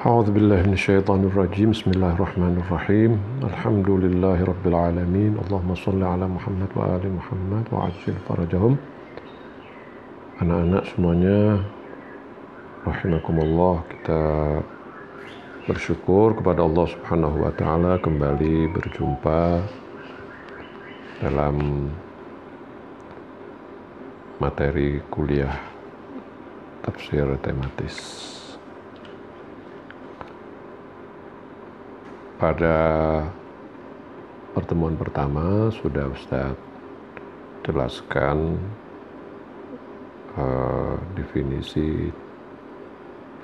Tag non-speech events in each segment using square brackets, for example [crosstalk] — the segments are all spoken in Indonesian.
أعوذ بالله من الشيطان الرجيم. بسم الله الرحمن الرحيم. الحمد لله رب العالمين. اللهم صل على محمد وآل محمد وعجل فرجهم. أنا أنا سمعنا رحمكم الله kita bersyukur kepada Allah Subhanahu wa taala kembali berjumpa dalam materi kuliah tafsir tematis. Pada pertemuan pertama sudah Ustaz jelaskan uh, definisi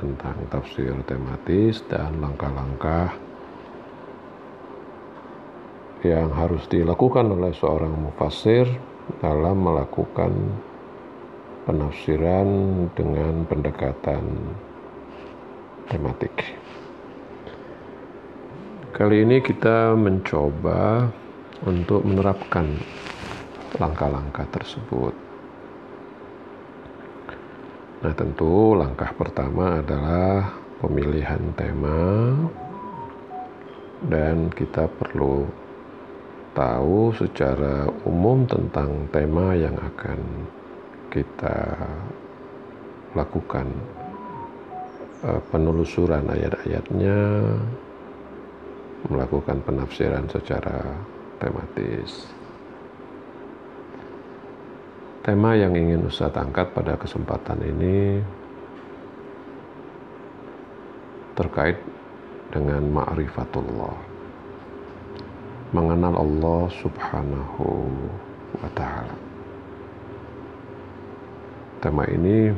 tentang tafsir tematis dan langkah-langkah yang harus dilakukan oleh seorang mufassir dalam melakukan penafsiran dengan pendekatan tematik. Kali ini kita mencoba untuk menerapkan langkah-langkah tersebut. Nah, tentu langkah pertama adalah pemilihan tema dan kita perlu tahu secara umum tentang tema yang akan kita lakukan eh, penelusuran ayat-ayatnya, melakukan penafsiran secara tematis. Tema yang ingin Ustadz angkat pada kesempatan ini terkait dengan ma'rifatullah. Mengenal Allah subhanahu wa ta'ala. Tema ini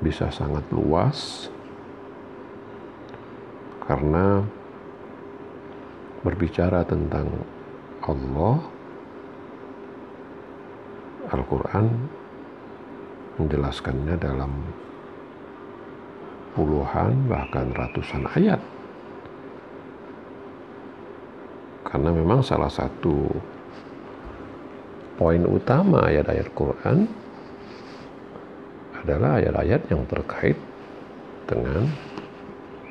bisa sangat luas karena berbicara tentang Allah Al-Quran menjelaskannya dalam puluhan bahkan ratusan ayat. Karena memang salah satu poin utama ayat-ayat Quran adalah ayat-ayat yang terkait dengan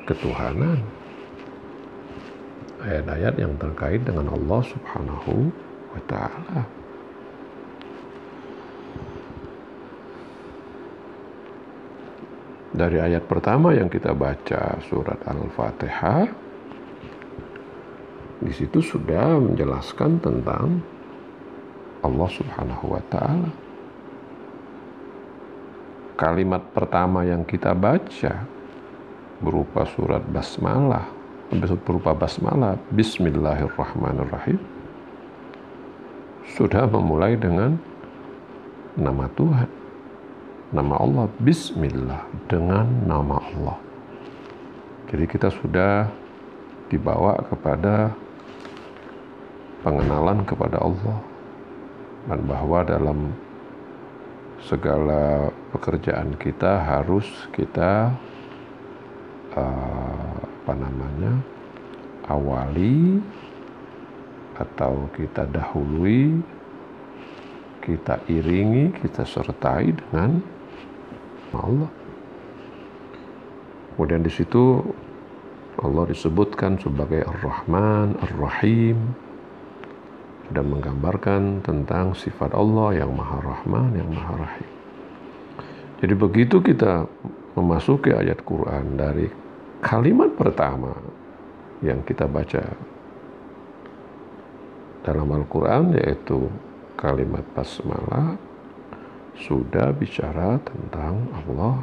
ketuhanan ayat-ayat yang terkait dengan Allah Subhanahu wa taala. Dari ayat pertama yang kita baca surat Al-Fatihah di situ sudah menjelaskan tentang Allah Subhanahu wa taala. Kalimat pertama yang kita baca berupa surat basmalah berupa basmalah. Bismillahirrahmanirrahim. Sudah memulai dengan nama Tuhan. Nama Allah. Bismillah. Dengan nama Allah. Jadi kita sudah dibawa kepada pengenalan kepada Allah. Dan bahwa dalam segala pekerjaan kita harus kita uh, apa namanya awali atau kita dahului kita iringi kita sertai dengan Allah. Kemudian di situ Allah disebutkan sebagai Ar-Rahman Ar-Rahim. Dan menggambarkan tentang sifat Allah yang Maha Rahman yang Maha Rahim. Jadi begitu kita memasuki ayat Quran dari kalimat pertama yang kita baca dalam Al-Quran yaitu kalimat basmalah sudah bicara tentang Allah.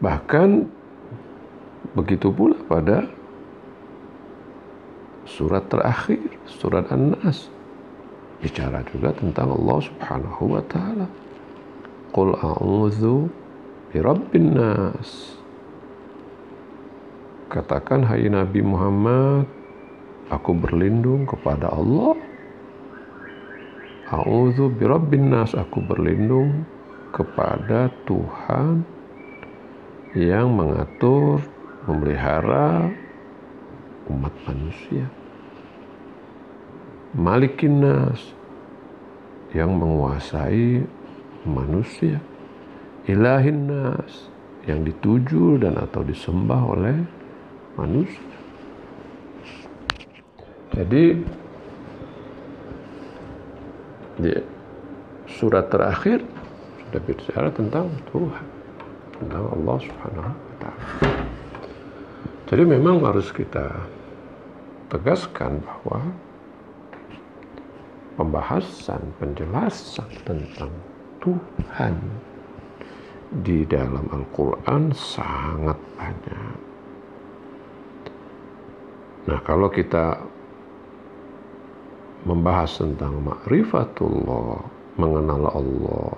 Bahkan begitu pula pada surat terakhir, surat An-Nas bicara juga tentang Allah Subhanahu wa taala. Qul a'udzu Rabbin nas. Katakan hai Nabi Muhammad, aku berlindung kepada Allah. A'udzu birabbin nas, aku berlindung kepada Tuhan yang mengatur, memelihara umat manusia. Malikin nas yang menguasai manusia ilahin nas yang dituju dan atau disembah oleh manusia. Jadi di surat terakhir sudah bicara tentang Tuhan, tentang Allah Subhanahu wa taala. Jadi memang harus kita tegaskan bahwa pembahasan, penjelasan tentang Tuhan di dalam Al-Quran sangat banyak. Nah, kalau kita membahas tentang ma'rifatullah, mengenal Allah,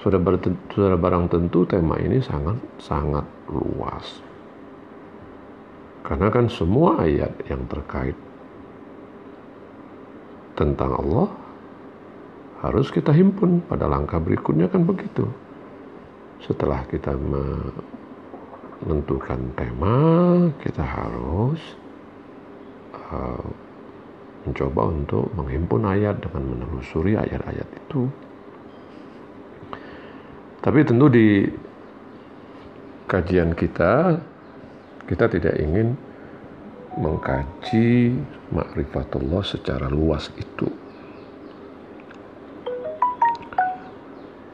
sudah, sudah barang tentu tema ini sangat sangat luas. Karena kan semua ayat yang terkait tentang Allah harus kita himpun pada langkah berikutnya kan begitu. Setelah kita menentukan tema, kita harus uh, mencoba untuk menghimpun ayat dengan menelusuri ayat-ayat itu. Tapi tentu di kajian kita, kita tidak ingin mengkaji makrifatullah secara luas itu.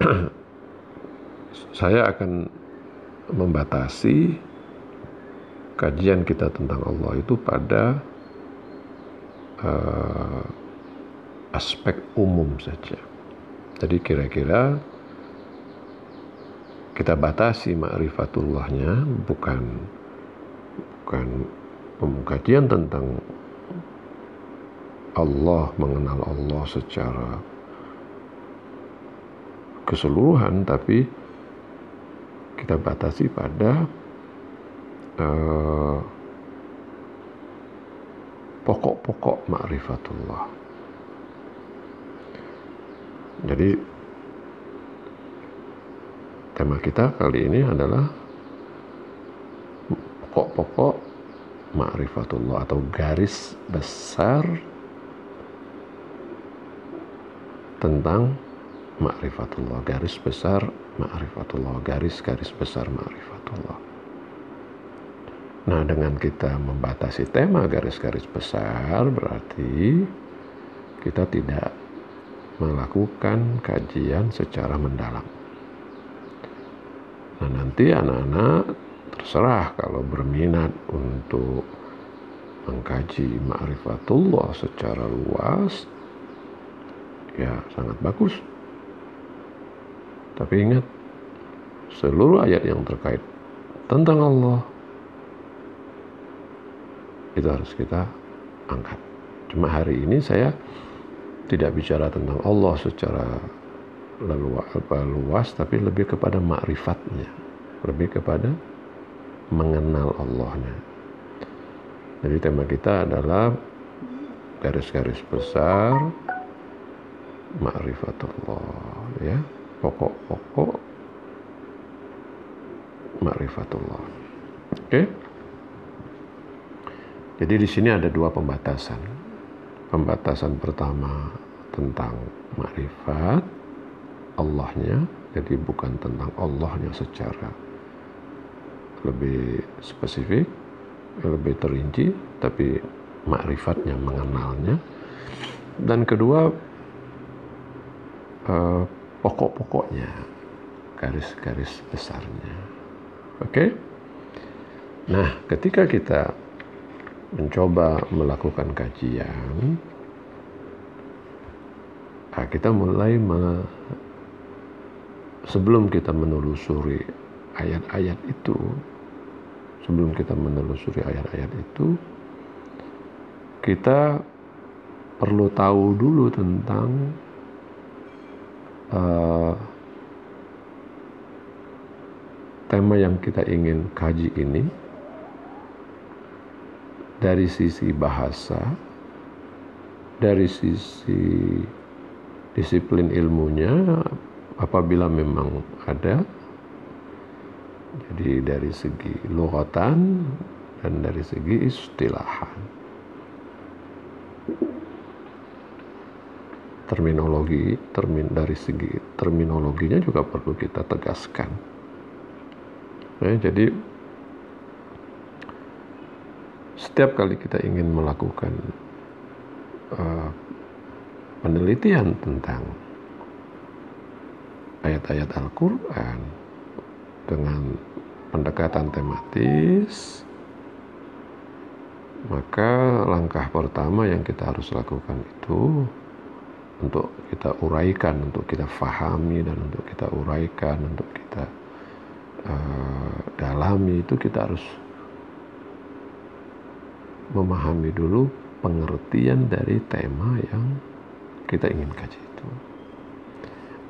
[clears throat] Saya akan membatasi kajian kita tentang Allah itu pada uh, aspek umum saja. Jadi kira-kira kita batasi makrifatullahnya bukan bukan pengkajian tentang Allah, mengenal Allah secara keseluruhan, tapi kita batasi pada uh, pokok-pokok ma'rifatullah. Jadi tema kita kali ini adalah pokok-pokok ma'rifatullah atau garis besar tentang ma'rifatullah garis besar ma'rifatullah garis-garis besar ma'rifatullah nah dengan kita membatasi tema garis-garis besar berarti kita tidak melakukan kajian secara mendalam nah nanti anak-anak terserah kalau berminat untuk mengkaji ma'rifatullah secara luas ya sangat bagus. Tapi ingat, seluruh ayat yang terkait tentang Allah itu harus kita angkat. Cuma hari ini saya tidak bicara tentang Allah secara luas, tapi lebih kepada makrifatnya, lebih kepada mengenal Allahnya. Jadi tema kita adalah garis-garis besar ma'rifatullah ya pokok-pokok. Ma'rifatullah. Oke? Okay? jadi di sini ada dua pembatasan. Pembatasan pertama tentang ma'rifat Allahnya. Jadi bukan tentang Allahnya secara lebih spesifik lebih terinci tapi makrifatnya mengenalnya. Dan kedua uh, pokok-pokoknya, garis-garis besarnya. Oke? Okay? Nah, ketika kita mencoba melakukan kajian, nah kita mulai me, sebelum kita menelusuri ayat-ayat itu, sebelum kita menelusuri ayat-ayat itu, kita perlu tahu dulu tentang uh, tema yang kita ingin kaji ini dari sisi bahasa, dari sisi disiplin ilmunya, apabila memang ada, jadi dari segi lughatan dan dari segi istilahan. Terminologi termin dari segi terminologinya juga perlu kita tegaskan. Ya, jadi setiap kali kita ingin melakukan uh, penelitian tentang ayat-ayat Al-Quran dengan pendekatan tematis maka langkah pertama yang kita harus lakukan itu untuk kita uraikan, untuk kita fahami dan untuk kita uraikan, untuk kita uh, dalami itu kita harus memahami dulu pengertian dari tema yang kita ingin kaji itu.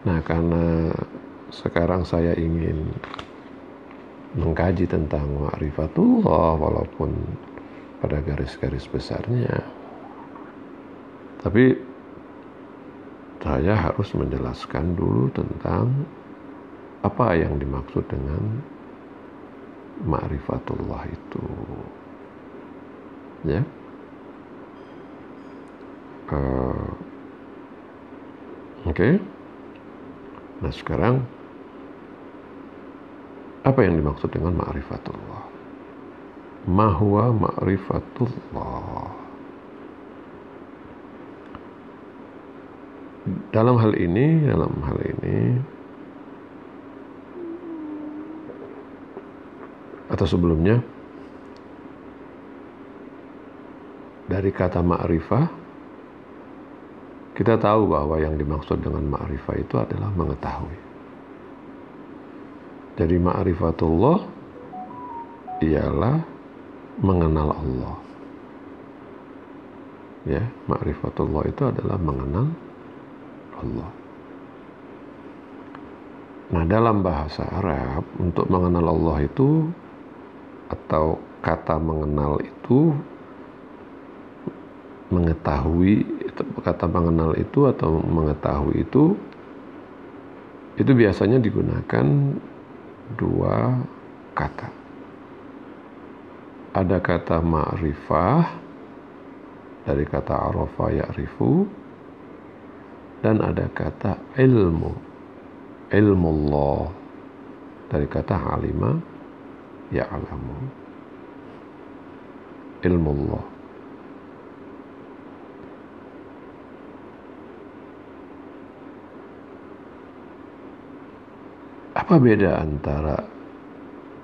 Nah, karena sekarang saya ingin mengkaji tentang ma'rifatullah walaupun pada garis-garis besarnya tapi saya harus menjelaskan dulu tentang apa yang dimaksud dengan ma'rifatullah itu. Ya. Uh, Oke. Okay. Nah, sekarang apa yang dimaksud dengan ma'rifatullah? Mahwa ma'rifatullah. Dalam hal ini dalam hal ini atau sebelumnya dari kata ma'rifah kita tahu bahwa yang dimaksud dengan ma'rifah itu adalah mengetahui. Jadi ma'rifatullah ialah mengenal Allah. Ya ma'rifatullah itu adalah mengenal Allah. Nah, dalam bahasa Arab untuk mengenal Allah itu atau kata mengenal itu mengetahui kata mengenal itu atau mengetahui itu itu biasanya digunakan dua kata. Ada kata ma'rifah dari kata arafa ya'rifu dan ada kata ilmu. Ilmu Allah dari kata alima ya'lamu. Ilmu Allah apa beda antara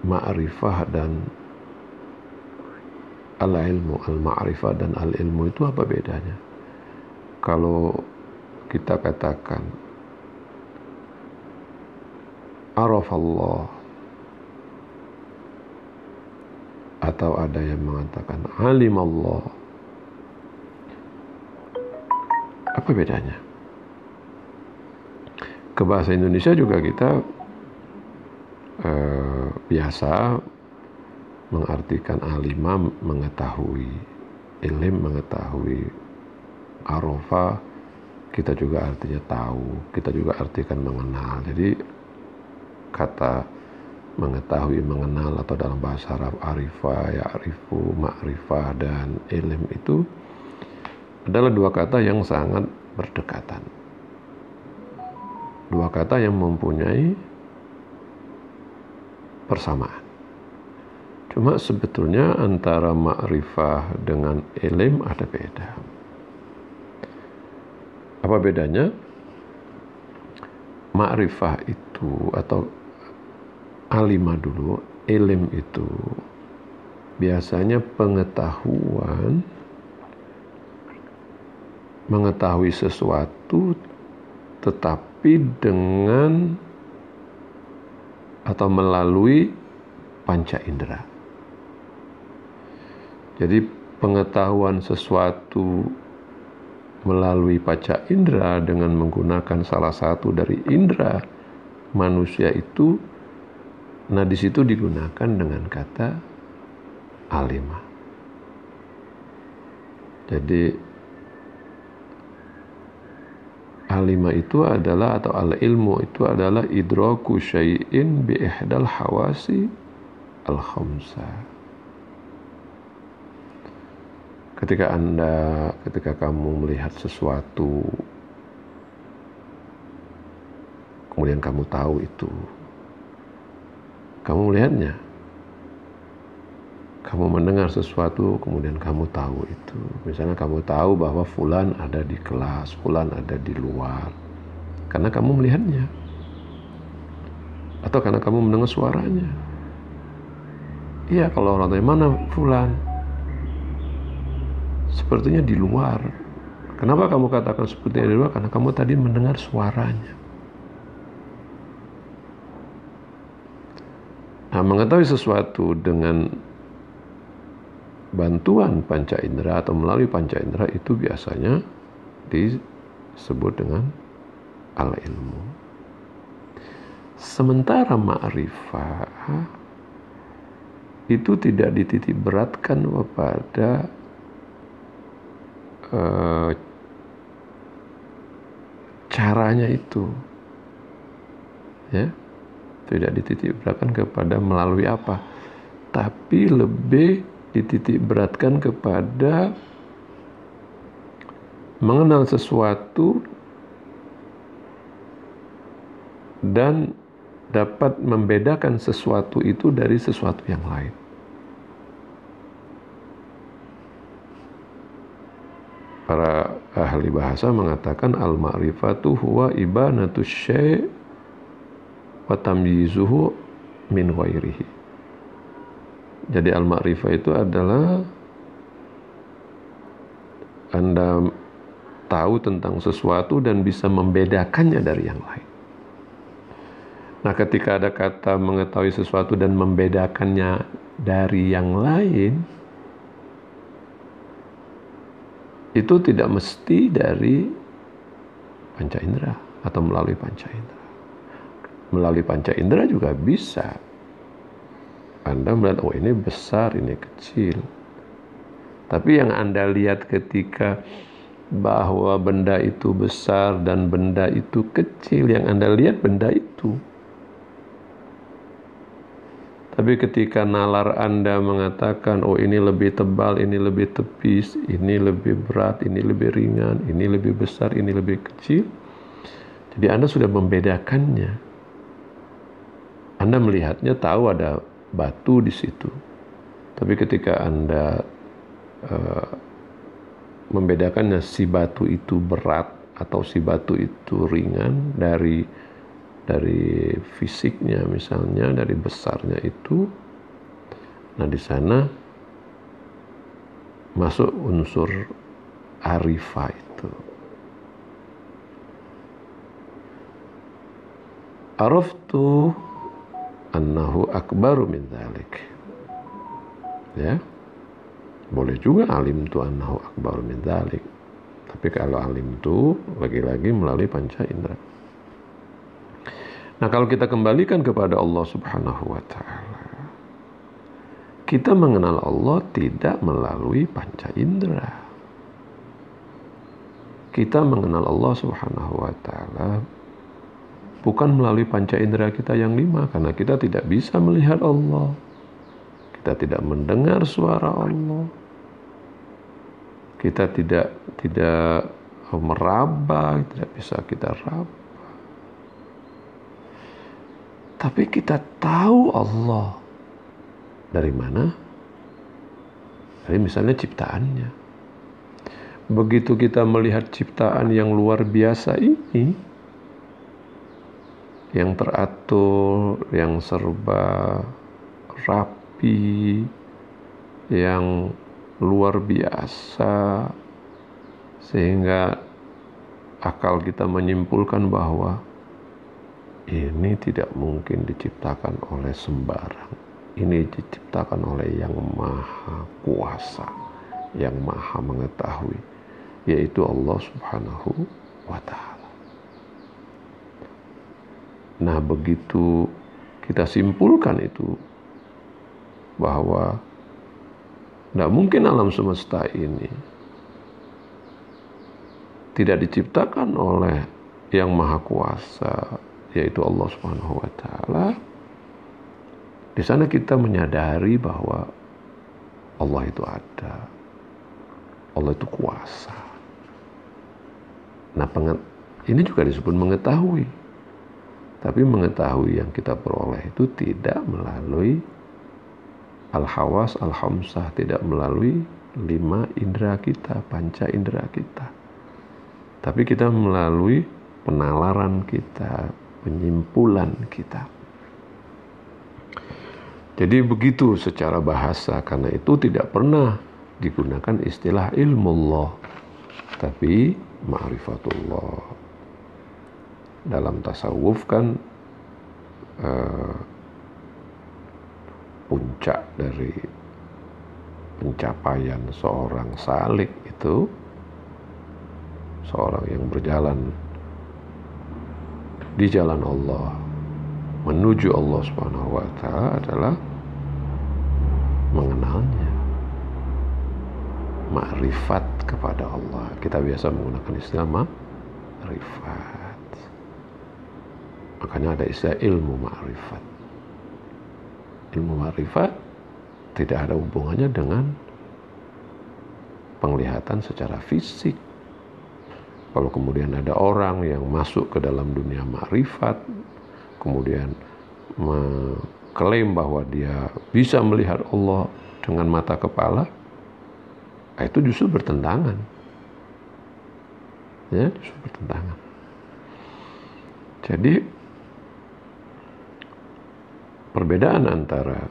ma'rifah dan al-ilmu? Al-ma'rifah dan al-ilmu itu apa bedanya? Kalau kita katakan araf Allah atau ada yang mengatakan alim Allah apa bedanya? Ke bahasa Indonesia juga kita eh, biasa mengartikan alima mengetahui ilim mengetahui arafa kita juga artinya tahu, kita juga artikan mengenal. Jadi kata mengetahui, mengenal atau dalam bahasa Arab arifah, ya arifu, ma'rifah dan ilm itu adalah dua kata yang sangat berdekatan. Dua kata yang mempunyai persamaan. Cuma sebetulnya antara ma'rifah dengan ilm ada beda. Apa bedanya? Ma'rifah itu atau alima dulu, ilim itu biasanya pengetahuan mengetahui sesuatu tetapi dengan atau melalui panca indera. Jadi pengetahuan sesuatu melalui paca indera dengan menggunakan salah satu dari indera manusia itu nah di situ digunakan dengan kata alima. Jadi alima itu adalah atau al ilmu itu adalah idraku syai'in bi ihdal hawasi al khamsah ketika Anda ketika kamu melihat sesuatu kemudian kamu tahu itu. Kamu melihatnya. Kamu mendengar sesuatu, kemudian kamu tahu itu. Misalnya kamu tahu bahwa fulan ada di kelas, fulan ada di luar. Karena kamu melihatnya. Atau karena kamu mendengar suaranya. Iya, kalau orang tanya, mana fulan? Sepertinya di luar. Kenapa kamu katakan sepertinya di luar? Karena kamu tadi mendengar suaranya. Nah, mengetahui sesuatu dengan bantuan panca indera atau melalui panca indera itu biasanya disebut dengan al ilmu. Sementara ma'rifah itu tidak dititik beratkan kepada uh, caranya itu. Ya tidak dititik beratkan kepada melalui apa tapi lebih dititik beratkan kepada mengenal sesuatu dan dapat membedakan sesuatu itu dari sesuatu yang lain. Para ahli bahasa mengatakan al-ma'rifatu huwa ibanatu syai' wa tamyizuhu min ghairihi. Jadi al-ma'rifah itu adalah Anda tahu tentang sesuatu dan bisa membedakannya dari yang lain. Nah, ketika ada kata mengetahui sesuatu dan membedakannya dari yang lain, itu tidak mesti dari panca indera atau melalui panca indera melalui panca indera juga bisa. Anda melihat, oh ini besar, ini kecil. Tapi yang Anda lihat ketika bahwa benda itu besar dan benda itu kecil, yang Anda lihat benda itu. Tapi ketika nalar Anda mengatakan, oh ini lebih tebal, ini lebih tepis, ini lebih berat, ini lebih ringan, ini lebih besar, ini lebih kecil. Jadi Anda sudah membedakannya. Anda melihatnya tahu ada batu di situ. Tapi ketika Anda uh, membedakannya si batu itu berat atau si batu itu ringan dari dari fisiknya misalnya dari besarnya itu nah di sana masuk unsur arifah itu araftu annahu akbaru min dhalik. Ya. Boleh juga alim itu annahu akbaru min dhalik. Tapi kalau alim itu lagi-lagi melalui panca indera. Nah, kalau kita kembalikan kepada Allah Subhanahu wa taala. Kita mengenal Allah tidak melalui panca indera. Kita mengenal Allah Subhanahu wa taala bukan melalui panca indera kita yang lima karena kita tidak bisa melihat Allah kita tidak mendengar suara Allah kita tidak tidak meraba tidak bisa kita raba tapi kita tahu Allah. Dari mana? Dari misalnya ciptaannya. Begitu kita melihat ciptaan yang luar biasa ini yang teratur, yang serba rapi, yang luar biasa, sehingga akal kita menyimpulkan bahwa ini tidak mungkin diciptakan oleh sembarang. Ini diciptakan oleh yang maha kuasa, yang maha mengetahui, yaitu Allah subhanahu wa ta'ala. Nah, begitu kita simpulkan itu bahwa tidak mungkin alam semesta ini tidak diciptakan oleh yang maha kuasa yaitu Allah Subhanahu wa taala. Di sana kita menyadari bahwa Allah itu ada. Allah itu kuasa. Nah, ini juga disebut mengetahui Tapi mengetahui yang kita peroleh itu tidak melalui al-hawas al-hamsah, tidak melalui lima indera kita, panca indera kita. Tapi kita melalui penalaran kita, penyimpulan kita. Jadi begitu secara bahasa, karena itu tidak pernah digunakan istilah ilmu Allah, tapi ma'rifatullah dalam tasawuf kan uh, puncak dari pencapaian seorang salik itu seorang yang berjalan di jalan Allah menuju Allah Subhanahu wa taala adalah mengenalnya makrifat kepada Allah. Kita biasa menggunakan istilah makrifat. Makanya ada istilah ilmu ma'rifat. Ilmu ma'rifat tidak ada hubungannya dengan penglihatan secara fisik. Kalau kemudian ada orang yang masuk ke dalam dunia ma'rifat, kemudian mengklaim bahwa dia bisa melihat Allah dengan mata kepala, itu justru bertentangan. Ya, justru bertentangan. Jadi Perbedaan antara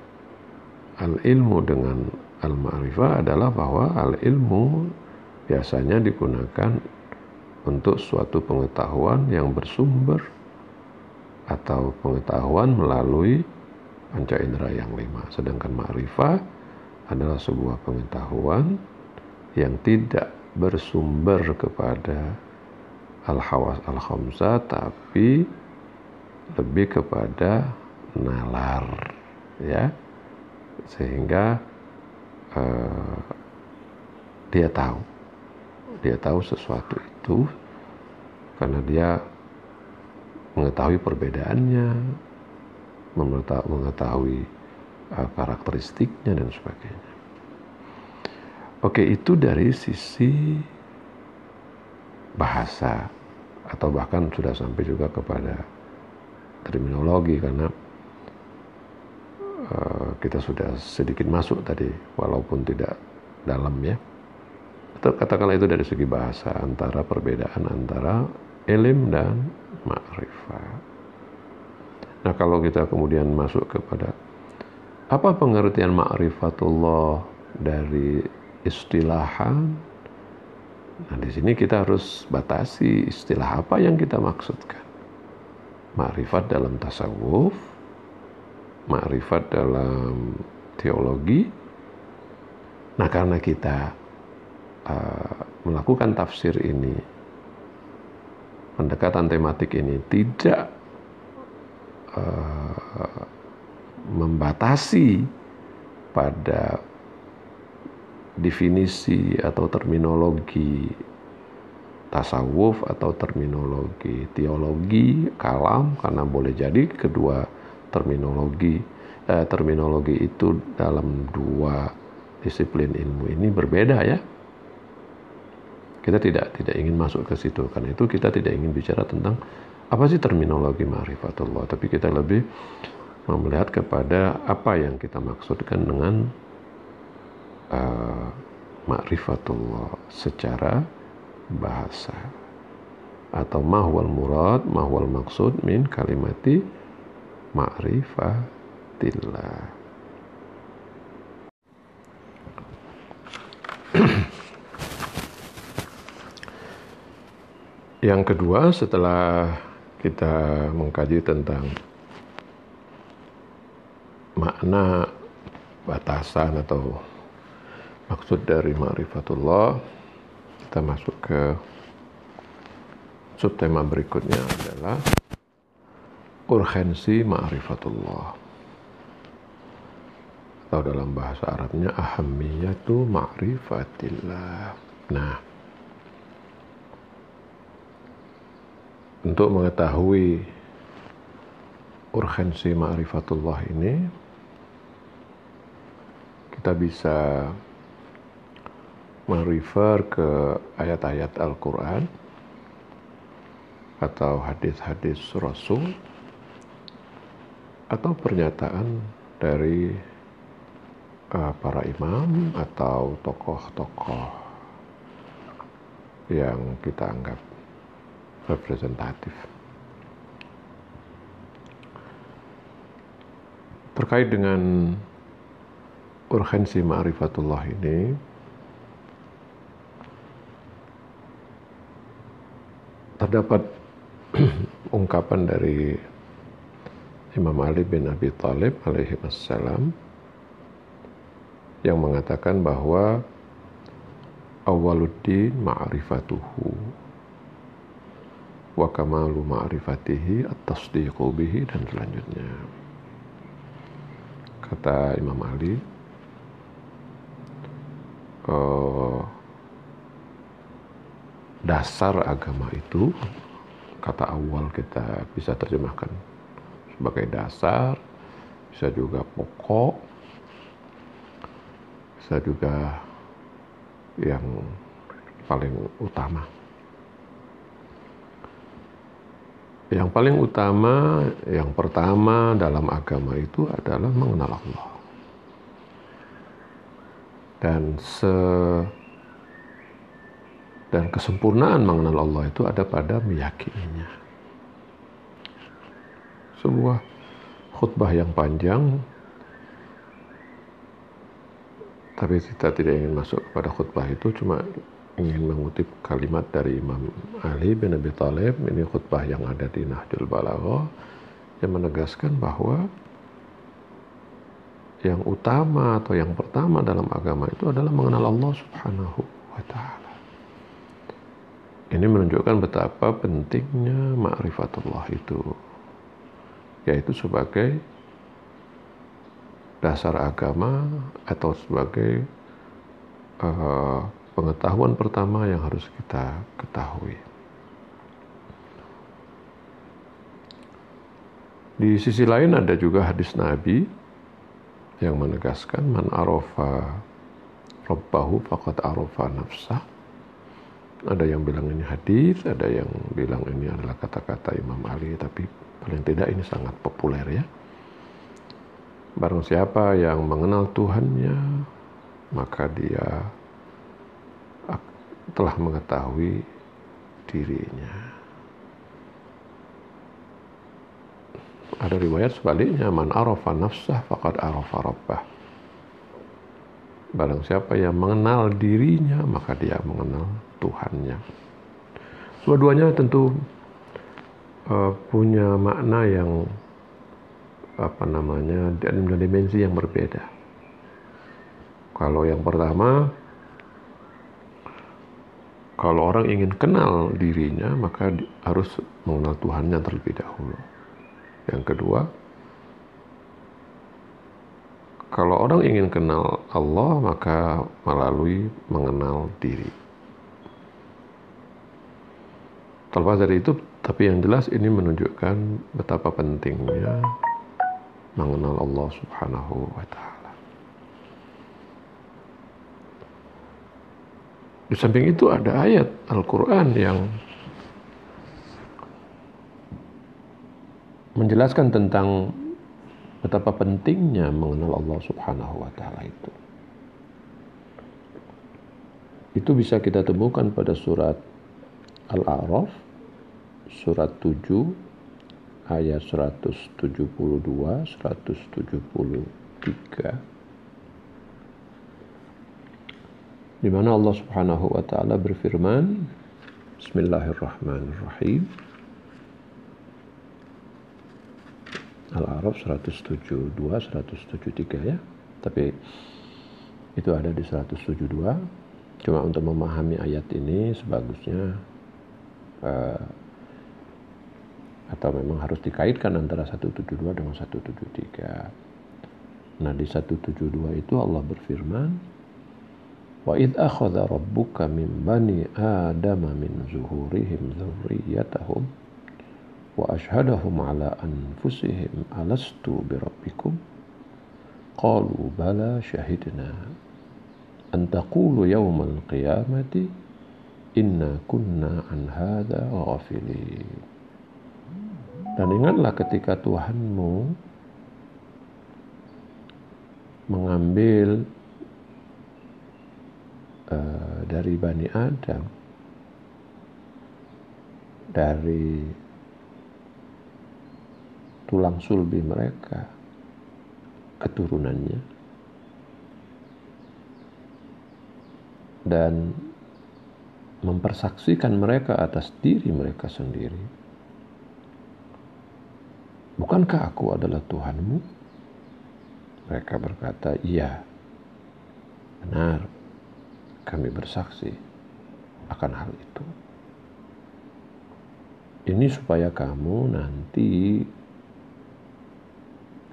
al-ilmu dengan al-ma'rifah adalah bahwa al-ilmu biasanya digunakan untuk suatu pengetahuan yang bersumber atau pengetahuan melalui panca indera yang lima. Sedangkan ma'rifah adalah sebuah pengetahuan yang tidak bersumber kepada al-hawas al-khamsah tapi lebih kepada nalar ya. Sehingga uh, dia tahu. Dia tahu sesuatu itu karena dia mengetahui perbedaannya mengetahui uh, karakteristiknya dan sebagainya. Oke itu dari sisi bahasa atau bahkan sudah sampai juga kepada terminologi karena Eh, kita sudah sedikit masuk tadi walaupun tidak dalam ya katakanlah itu dari segi bahasa antara perbedaan antara ilim dan makrifat nah kalau kita kemudian masuk kepada apa pengertian ma'rifatullah dari istilahan? Nah di sini kita harus batasi istilah apa yang kita maksudkan. Ma'rifat dalam tasawuf makrifat dalam teologi. Nah, karena kita uh, melakukan tafsir ini, pendekatan tematik ini tidak uh, membatasi pada definisi atau terminologi tasawuf atau terminologi teologi kalam karena boleh jadi kedua terminologi eh, terminologi itu dalam dua disiplin ilmu ini berbeda ya. Kita tidak tidak ingin masuk ke situ. Karena itu kita tidak ingin bicara tentang apa sih terminologi ma'rifatullah, tapi kita lebih melihat kepada apa yang kita maksudkan dengan uh, ma'rifatullah secara bahasa. Atau mahwal murad, mahwal maksud min kalimati ma'rifatillah. Yang kedua setelah kita mengkaji tentang makna batasan atau maksud dari ma'rifatullah kita masuk ke subtema berikutnya adalah urgensi ma'rifatullah. Atau dalam bahasa Arabnya ahamiyatu ma'rifatillah. Nah untuk mengetahui urgensi ma'rifatullah ini kita bisa merefer ke ayat-ayat Al-Quran atau hadis-hadis Rasul atau pernyataan dari uh, para imam atau tokoh-tokoh yang kita anggap representatif. Terkait dengan urgensi ma'rifatullah ini, terdapat [clears throat] ungkapan dari Imam Ali bin Abi Thalib alaihi wassalam yang mengatakan bahwa awaluddin ma'rifatuhu wa kamalu ma'rifatihi at-tasdiqu bihi dan selanjutnya. Kata Imam Ali uh, dasar agama itu kata awal kita bisa terjemahkan sebagai dasar bisa juga pokok bisa juga yang paling utama yang paling utama yang pertama dalam agama itu adalah mengenal Allah dan se dan kesempurnaan mengenal Allah itu ada pada meyakininya. Sebuah khutbah yang panjang, tapi kita tidak ingin masuk kepada khutbah itu, cuma ingin mengutip kalimat dari Imam Ali bin Abi Thalib, ini khutbah yang ada di Nahjul Balaghah, yang menegaskan bahwa yang utama atau yang pertama dalam agama itu adalah mengenal Allah Subhanahu wa taala. Ini menunjukkan betapa pentingnya ma'rifatullah itu, yaitu sebagai dasar agama atau sebagai uh, pengetahuan pertama yang harus kita ketahui. Di sisi lain ada juga hadis Nabi yang menegaskan man arafa rabbahu faqad arafa nafsah ada yang bilang ini hadis, ada yang bilang ini adalah kata-kata Imam Ali, tapi paling tidak ini sangat populer ya. Barang siapa yang mengenal Tuhannya, maka dia telah mengetahui dirinya. Ada riwayat sebaliknya, man arafa nafsah faqad arafa rabbah. Barang siapa yang mengenal dirinya, maka dia mengenal Tuhannya. Dua-duanya tentu uh, punya makna yang apa namanya dan dimensi yang berbeda. Kalau yang pertama, kalau orang ingin kenal dirinya, maka harus mengenal Tuhannya terlebih dahulu. Yang kedua, kalau orang ingin kenal Allah, maka melalui mengenal diri. Terlepas dari itu, tapi yang jelas ini menunjukkan betapa pentingnya mengenal Allah Subhanahu wa taala. Di samping itu ada ayat Al-Qur'an yang menjelaskan tentang betapa pentingnya mengenal Allah Subhanahu wa taala itu. Itu bisa kita temukan pada surat Al-A'raf surat 7 ayat 172 173 di mana Allah Subhanahu wa taala berfirman Bismillahirrahmanirrahim. Al-A'raf 172 173 ya. Tapi itu ada di 172 cuma untuk memahami ayat ini sebagusnya uh, atau memang harus dikaitkan antara 172 dengan 173. Nah, di 172 itu Allah berfirman, Wa id akhadha rabbuka min bani Adam min zuhurihim dzurriyyatahum wa ashhadahum ala anfusihim alastu bi rabbikum? Qalu bala shahidna an taqulu yawmal qiyamati inna kunna an hadha ghafilin. Dan ingatlah ketika Tuhanmu mengambil uh, dari Bani Adam dari tulang sulbi mereka keturunannya dan mempersaksikan mereka atas diri mereka sendiri. Bukankah aku adalah Tuhanmu? Mereka berkata, iya, benar, kami bersaksi akan hal itu. Ini supaya kamu nanti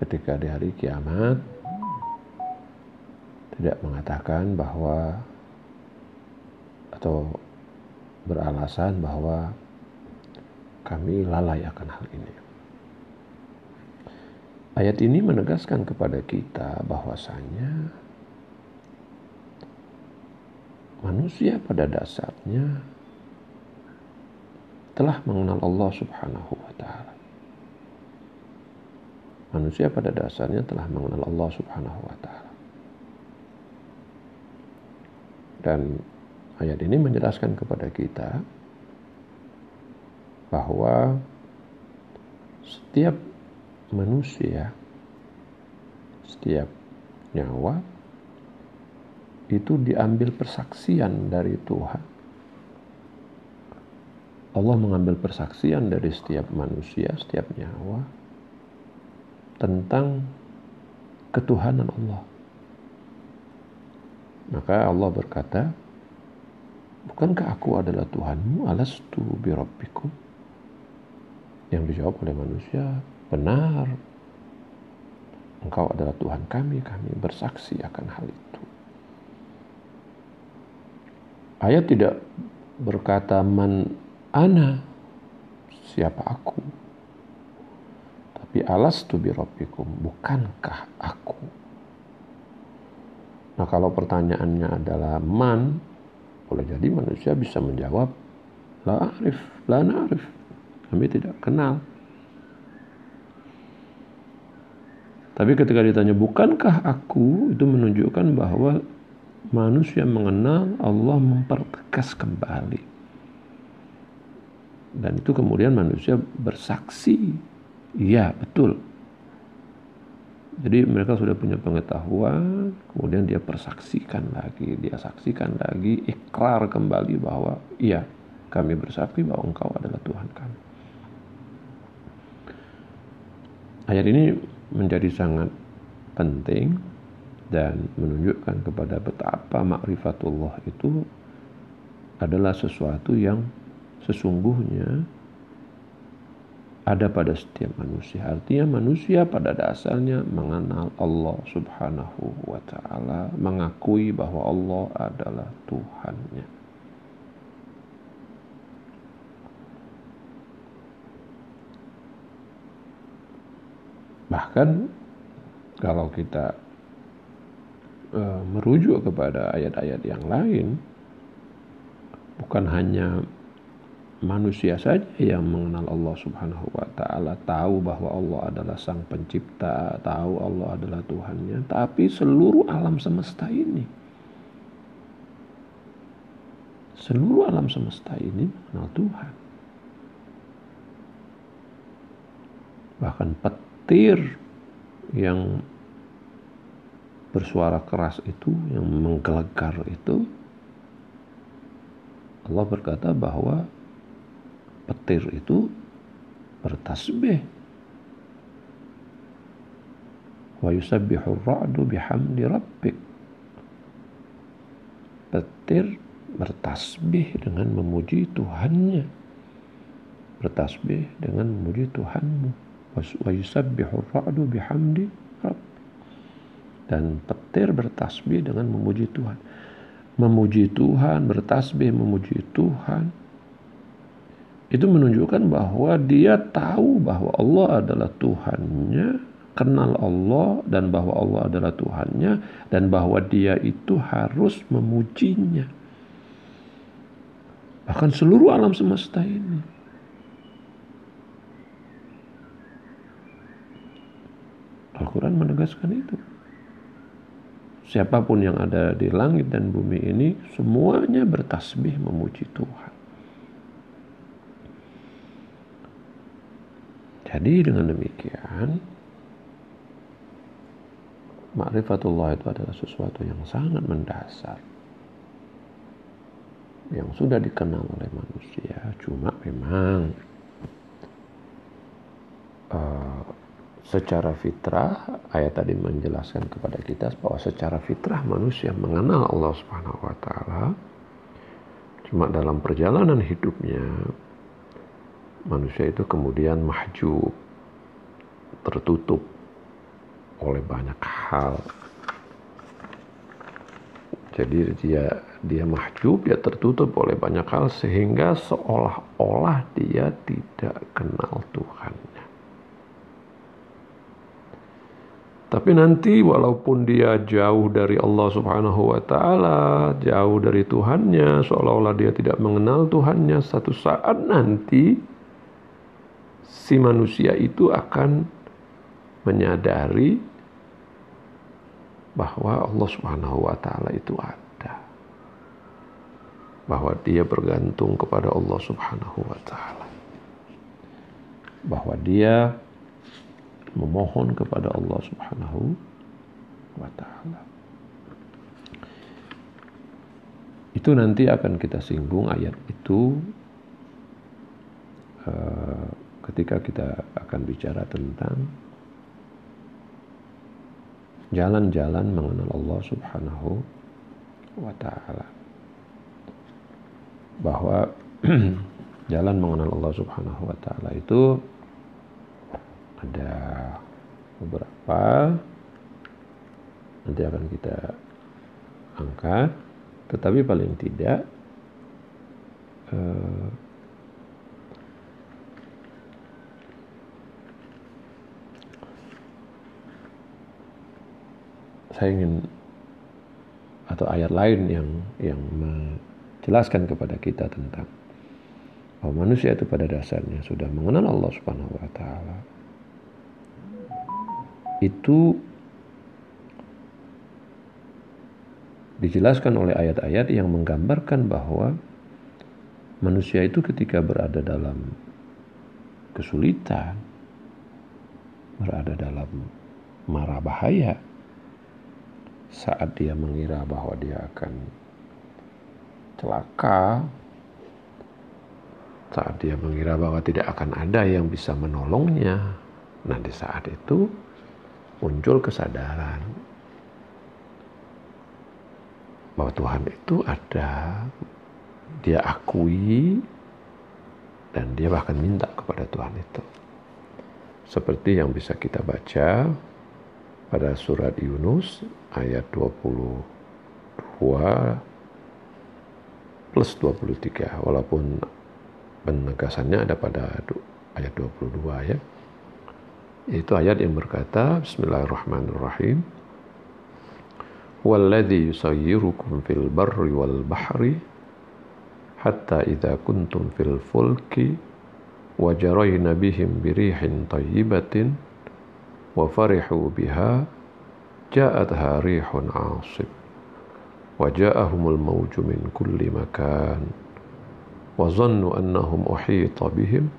ketika di hari kiamat tidak mengatakan bahwa atau beralasan bahwa kami lalai akan hal ini. Ayat ini menegaskan kepada kita bahwasanya manusia pada dasarnya telah mengenal Allah Subhanahu wa taala. Manusia pada dasarnya telah mengenal Allah Subhanahu wa taala. Dan Ayat ini menjelaskan kepada kita bahwa setiap manusia, setiap nyawa itu diambil persaksian dari Tuhan. Allah mengambil persaksian dari setiap manusia, setiap nyawa tentang ketuhanan Allah. Maka Allah berkata, Bukankah aku adalah Tuhanmu? Alastu birabbikum? Yang dijawab oleh manusia, benar. Engkau adalah Tuhan kami, kami bersaksi akan hal itu. Ayat tidak berkata man ana, siapa aku. Tapi alastu birabbikum, bukankah aku? Nah kalau pertanyaannya adalah man, boleh jadi manusia bisa menjawab, la arif, la narif. Kami tidak kenal. Tapi ketika ditanya, bukankah aku? Itu menunjukkan bahwa manusia mengenal Allah mempertegas kembali. Dan itu kemudian manusia bersaksi. Iya, betul. Jadi mereka sudah punya pengetahuan, kemudian dia persaksikan lagi, dia saksikan lagi, ikrar kembali bahwa iya, kami bersaksi bahwa engkau adalah Tuhan kami. Ayat ini menjadi sangat penting dan menunjukkan kepada betapa makrifatullah itu adalah sesuatu yang sesungguhnya ada pada setiap manusia. Artinya manusia pada dasarnya mengenal Allah Subhanahu wa taala, mengakui bahwa Allah adalah Tuhannya. Bahkan kalau kita e, merujuk kepada ayat-ayat yang lain bukan hanya manusia saja yang mengenal Allah Subhanahu wa taala, tahu bahwa Allah adalah sang pencipta, tahu Allah adalah Tuhannya, tapi seluruh alam semesta ini seluruh alam semesta ini mengenal Tuhan. Bahkan petir yang bersuara keras itu, yang menggelegar itu, Allah berkata bahwa petir itu bertasbih. Wa yusabbihu ra'du bihamdi rabbik. Petir bertasbih dengan memuji Tuhannya. Bertasbih dengan memuji Tuhanmu. Wa yusabbihu ra'du bihamdi. Dan petir bertasbih dengan memuji Tuhan. Memuji Tuhan, bertasbih memuji Tuhan itu menunjukkan bahwa dia tahu bahwa Allah adalah Tuhannya, kenal Allah dan bahwa Allah adalah Tuhannya dan bahwa dia itu harus memujinya. Bahkan seluruh alam semesta ini. Al-Quran menegaskan itu. Siapa pun yang ada di langit dan bumi ini semuanya bertasbih memuji Tuhan. Jadi dengan demikian Ma'rifatullah itu adalah sesuatu yang sangat mendasar yang sudah dikenal oleh manusia cuma memang uh, secara fitrah ayat tadi menjelaskan kepada kita bahwa secara fitrah manusia mengenal Allah Subhanahu wa taala cuma dalam perjalanan hidupnya manusia itu kemudian mahjub tertutup oleh banyak hal. Jadi dia dia mahjub, dia tertutup oleh banyak hal sehingga seolah-olah dia tidak kenal Tuhannya. Tapi nanti walaupun dia jauh dari Allah Subhanahu wa taala, jauh dari Tuhannya, seolah-olah dia tidak mengenal Tuhannya, satu saat nanti si manusia itu akan menyadari bahwa Allah Subhanahu wa taala itu ada. Bahwa dia bergantung kepada Allah Subhanahu wa taala. Bahwa dia memohon kepada Allah Subhanahu wa taala. Itu nanti akan kita singgung ayat itu uh, ketika kita akan bicara tentang jalan-jalan mengenal Allah Subhanahu wa taala. Bahwa [clears throat] jalan mengenal Allah Subhanahu wa taala itu ada beberapa nanti akan kita angkat tetapi paling tidak eh, saya ingin atau ayat lain yang yang menjelaskan kepada kita tentang bahwa manusia itu pada dasarnya sudah mengenal Allah Subhanahu wa taala. Itu dijelaskan oleh ayat-ayat yang menggambarkan bahwa manusia itu ketika berada dalam kesulitan, berada dalam mara bahaya, saat dia mengira bahwa dia akan celaka, saat dia mengira bahwa tidak akan ada yang bisa menolongnya. Nah, di saat itu muncul kesadaran bahwa Tuhan itu ada, dia akui, dan dia bahkan minta kepada Tuhan itu. Seperti yang bisa kita baca pada surat Yunus ayat 22 plus 23 walaupun penegasannya ada pada ayat 22 ya itu ayat yang berkata Bismillahirrahmanirrahim. Walladhi yusayyirukum fil barri wal bahri hatta ida kuntum fil fulki wa bihim birihin tayyibatin wa farihu biha ja'atha rihun 'asib wa mawju min kulli makan Wazannu annahum uhita bihim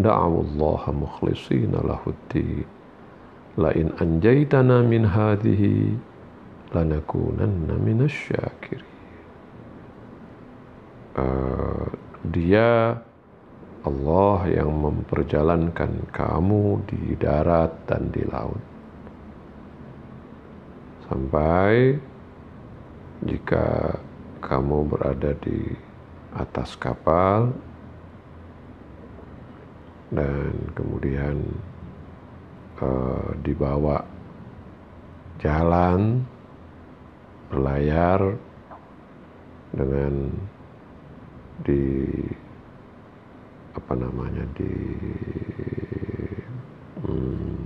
da'awullaha mukhlisina lahuddin. Lain anjaitana min hadhihi lanakunanna minasyakiri uh, eh, dia Allah yang memperjalankan kamu di darat dan di laut. Sampai jika kamu berada di atas kapal dan kemudian uh, dibawa jalan berlayar dengan di apa namanya di hmm,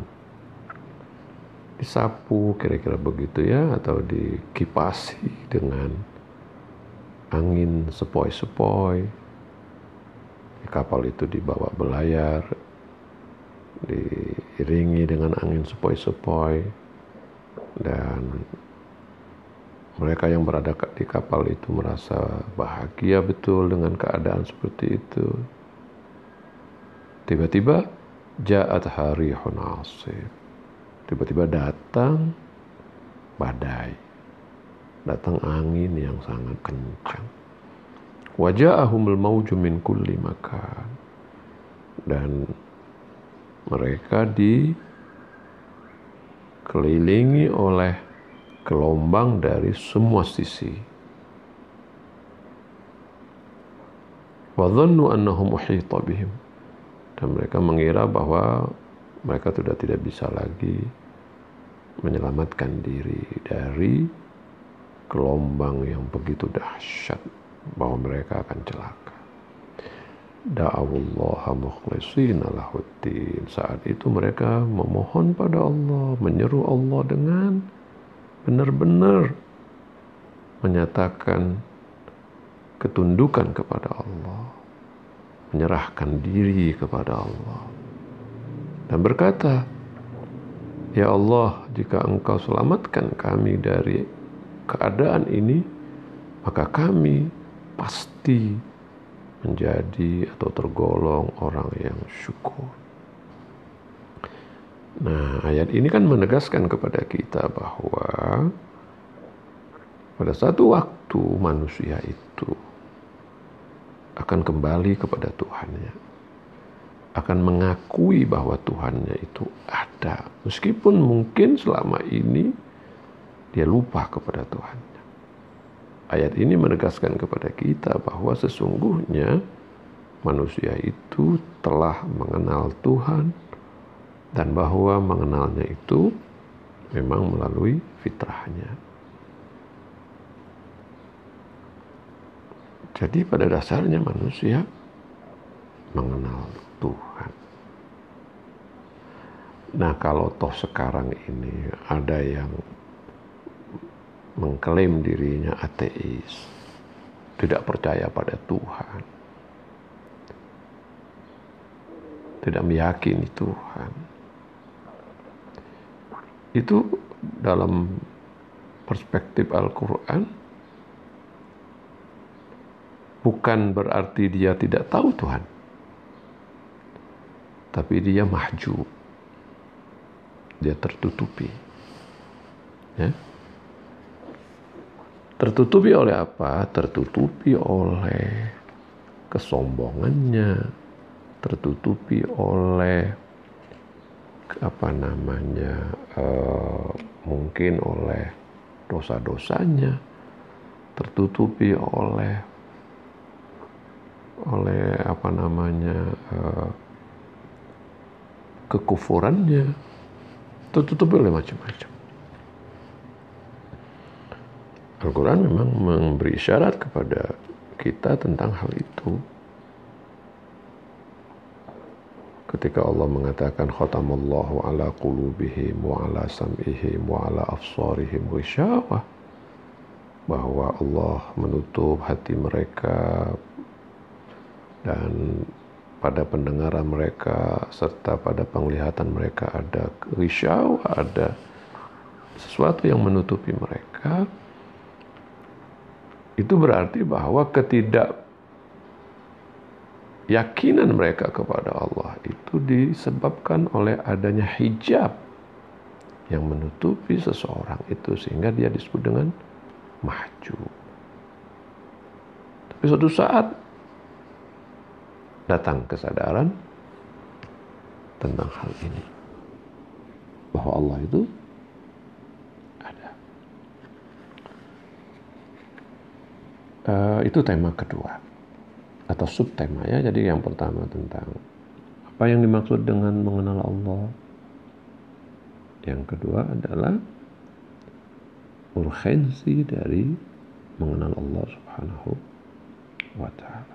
disapu kira-kira begitu ya atau dikipasi dengan angin sepoi-sepoi kapal itu dibawa belayar diiringi dengan angin sepoi-sepoi dan Mereka yang berada di kapal itu merasa bahagia betul dengan keadaan seperti itu. Tiba-tiba ja'at harihun asif. Tiba-tiba datang badai. Datang angin yang sangat kencang. Waja'ahumul mauju min kulli makan. Dan mereka dikelilingi oleh gelombang dari semua sisi. Wadhannu annahum uhita bihim. Dan mereka mengira bahwa mereka sudah tidak bisa lagi menyelamatkan diri dari gelombang yang begitu dahsyat bahwa mereka akan celaka. Da'awullaha mukhlishina lahuddin. Saat itu mereka memohon pada Allah, menyeru Allah dengan benar-benar menyatakan ketundukan kepada Allah, menyerahkan diri kepada Allah, dan berkata, "Ya Allah, jika Engkau selamatkan kami dari keadaan ini, maka kami pasti menjadi atau tergolong orang yang syukur." Nah, ayat ini kan menegaskan kepada kita bahwa pada satu waktu manusia itu akan kembali kepada Tuhannya. Akan mengakui bahwa Tuhannya itu ada. Meskipun mungkin selama ini dia lupa kepada Tuhannya. Ayat ini menegaskan kepada kita bahwa sesungguhnya manusia itu telah mengenal Tuhan, dan bahwa mengenalnya itu memang melalui fitrahnya. Jadi pada dasarnya manusia mengenal Tuhan. Nah kalau toh sekarang ini ada yang mengklaim dirinya ateis, tidak percaya pada Tuhan, tidak meyakini Tuhan, itu dalam perspektif Al-Quran bukan berarti dia tidak tahu Tuhan tapi dia mahjub dia tertutupi ya tertutupi oleh apa? Tertutupi oleh kesombongannya. Tertutupi oleh apa namanya uh, mungkin oleh dosa-dosanya. Tertutupi oleh oleh apa namanya uh, kekufurannya. Tertutupi oleh macam-macam. Al-Quran memang memberi syarat kepada kita tentang hal itu. ketika Allah mengatakan khatamallahu ala qulubihim wa ala sam'ihim wa ala afsarihim ghishawah bahwa Allah menutup hati mereka dan pada pendengaran mereka serta pada penglihatan mereka ada risau ada sesuatu yang menutupi mereka itu berarti bahwa ketidak yakinan mereka kepada Allah itu disebabkan oleh adanya hijab yang menutupi seseorang itu sehingga dia disebut dengan mahjub. Tapi suatu saat datang kesadaran tentang hal ini bahwa Allah itu Uh, itu tema kedua atau subtema ya. Jadi yang pertama tentang apa yang dimaksud dengan mengenal Allah. Yang kedua adalah urgensi dari mengenal Allah Subhanahu wa taala.